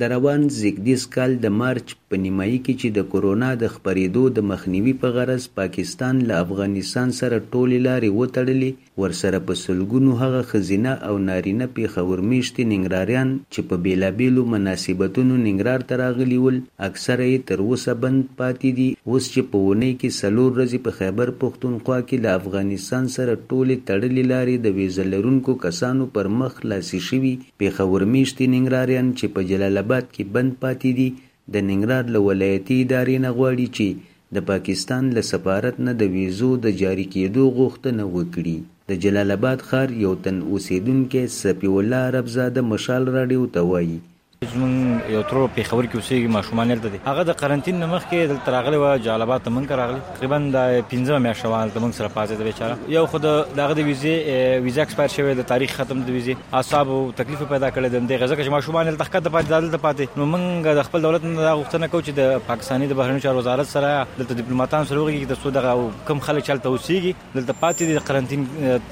د روان زیګدیس کال د مارچ په نیمایي کې چې د کورونا د خپرېدو د مخنیوي په غرض پاکستان له افغانستان سره ټولې لارې وتړلې، ورسره په سلګونو هغه خزینه او نارینه پیښور میشتي ننګراریان چې په بیلابیلو مناسبتونو ننګرار ته راغلي ول، اکثره یې تر اوسه بند پاتې دي. اوس چې په ونی کې سلور ورځې په خیبر پښتونخوا کې له افغانستان سره ټولې تړلې لارې د ویزه لرونکو کسانو پر مخ خلاصې شوي پیښور میشتي ننګراریان چې په جلال آباد کې بند پاتې دي د ننګرهار له ولایتي ادارې نه غواړي چې د پاکستان له سفارت نه د ویزو د جاری کېدو غوښتنه وکړي. د جلال آباد ښار یو تن اوسیدونکی سپی ربزاده مشال راډیو ته وایي. زمون یو تر په خبر کې اوسېږي ماشومان دلته دي. هغه د قرنټین نمخ کې دلته راغلی و جالبات ته مونږ راغلی. تقریباً د 15 مې شوال ته مونږ سره پاتې د بیچاره. یو خود دغه د ویزه ویزه ایکسپایر شوی د تاریخ ختم د ویزه اصحاب تکلیف پیدا کړل د غزه کې ماشومان دلته ښکته پاتې دلته پاتې. نو مونږ د خپل دولت نه غوښتنه کوو چې د پاکستاني د بهرنیو چارو وزارت سره، دلته ډیپلوماټان سره وګوري د سود دغه کم خلک چلته اوسېږي دلته پاتې د قرنټین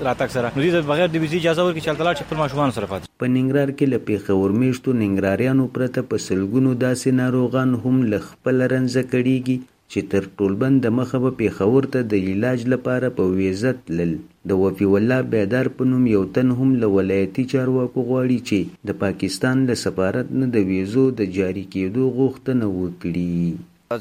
راتګ سره. نو د بغیر د ویزه اجازه ورکړي چې تلل چې خپل ماشومان سره پاتې په ننګرهار کې له پیښور میشتو ښکاریانو پرته په سلګونو داسې ناروغان هم له خپل رنځه کړیږي چې تر ټولبند د مخه به پیښور ته د علاج لپاره په ویزه تلل. د وفی الله بیدار په نوم یو تن هم له ولایتي چارواکو غواړي چې د پاکستان له سفارت نه د ویزو د جاری کېدو غوښتنه وکړي.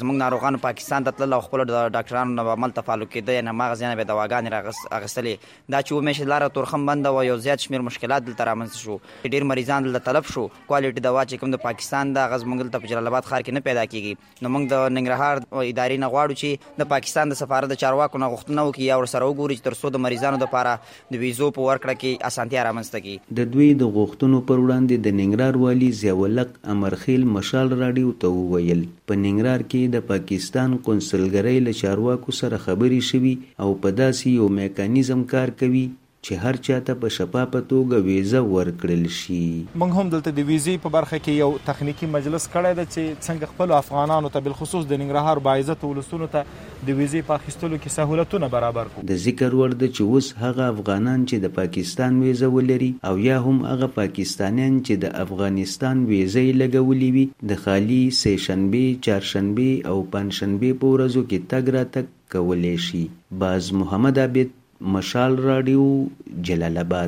زموږ ناروغانو پاکستان ته تلل او خپل ډاکټرانو نه عمل تفالو کېده نه مغز نه به دواګانې راغستلې دا چې ومه لاره تورخم بند او یو زیات شمیر مشکلات دلته رامنځته شو. ډیر مریضان دلته طلب شو. کوالټي دوا چې کوم د پاکستان د غز مونږ ته جلال آباد ښار کې نه پیدا کیږي نو موږ د ننګرهار ادارې نه غواړو چې د پاکستان د سفارت د چارواکو نه غوښتنه وکړي او سره وګوري چې تر څو د مریضانو لپاره د ویزو په ورکړه کې اسانتیا رامنځته کړي. د دوی د غوښتنو پر وړاندې د ننګرهار والی ضیاءالق امرخیل مشال راډیو ته وویل. په ننګرهار کې د پاکستان افغانستان قونسلګرۍ له چارواکو سره خبرې شوي او په داسې یو میکانیزم کار کوي چې هر چاته په شفافه توګه ویزه ورکړل شي. موږ هم دلته د ویزې په برخه کې یو تخنیکی مجلس کړی دی چې څنګه خپل افغانانو ته بل خصوص د ننګرهار باعزت ولسونو ته د ویزې په اخیستلو کې سہولتونه برابر کړو. د ذکر ور د چې اوس هغه افغانان چې د پاکستان ویزه ولري او یا هم هغه پاکستانیان چې د افغانستان ویزه لګولې وي د خالی سیشنبه چهارشنبه او پنځشنبه په ورځو کې تګ را تک کولای شي. باز محمد عابد مشال راډیو جلال آباد۔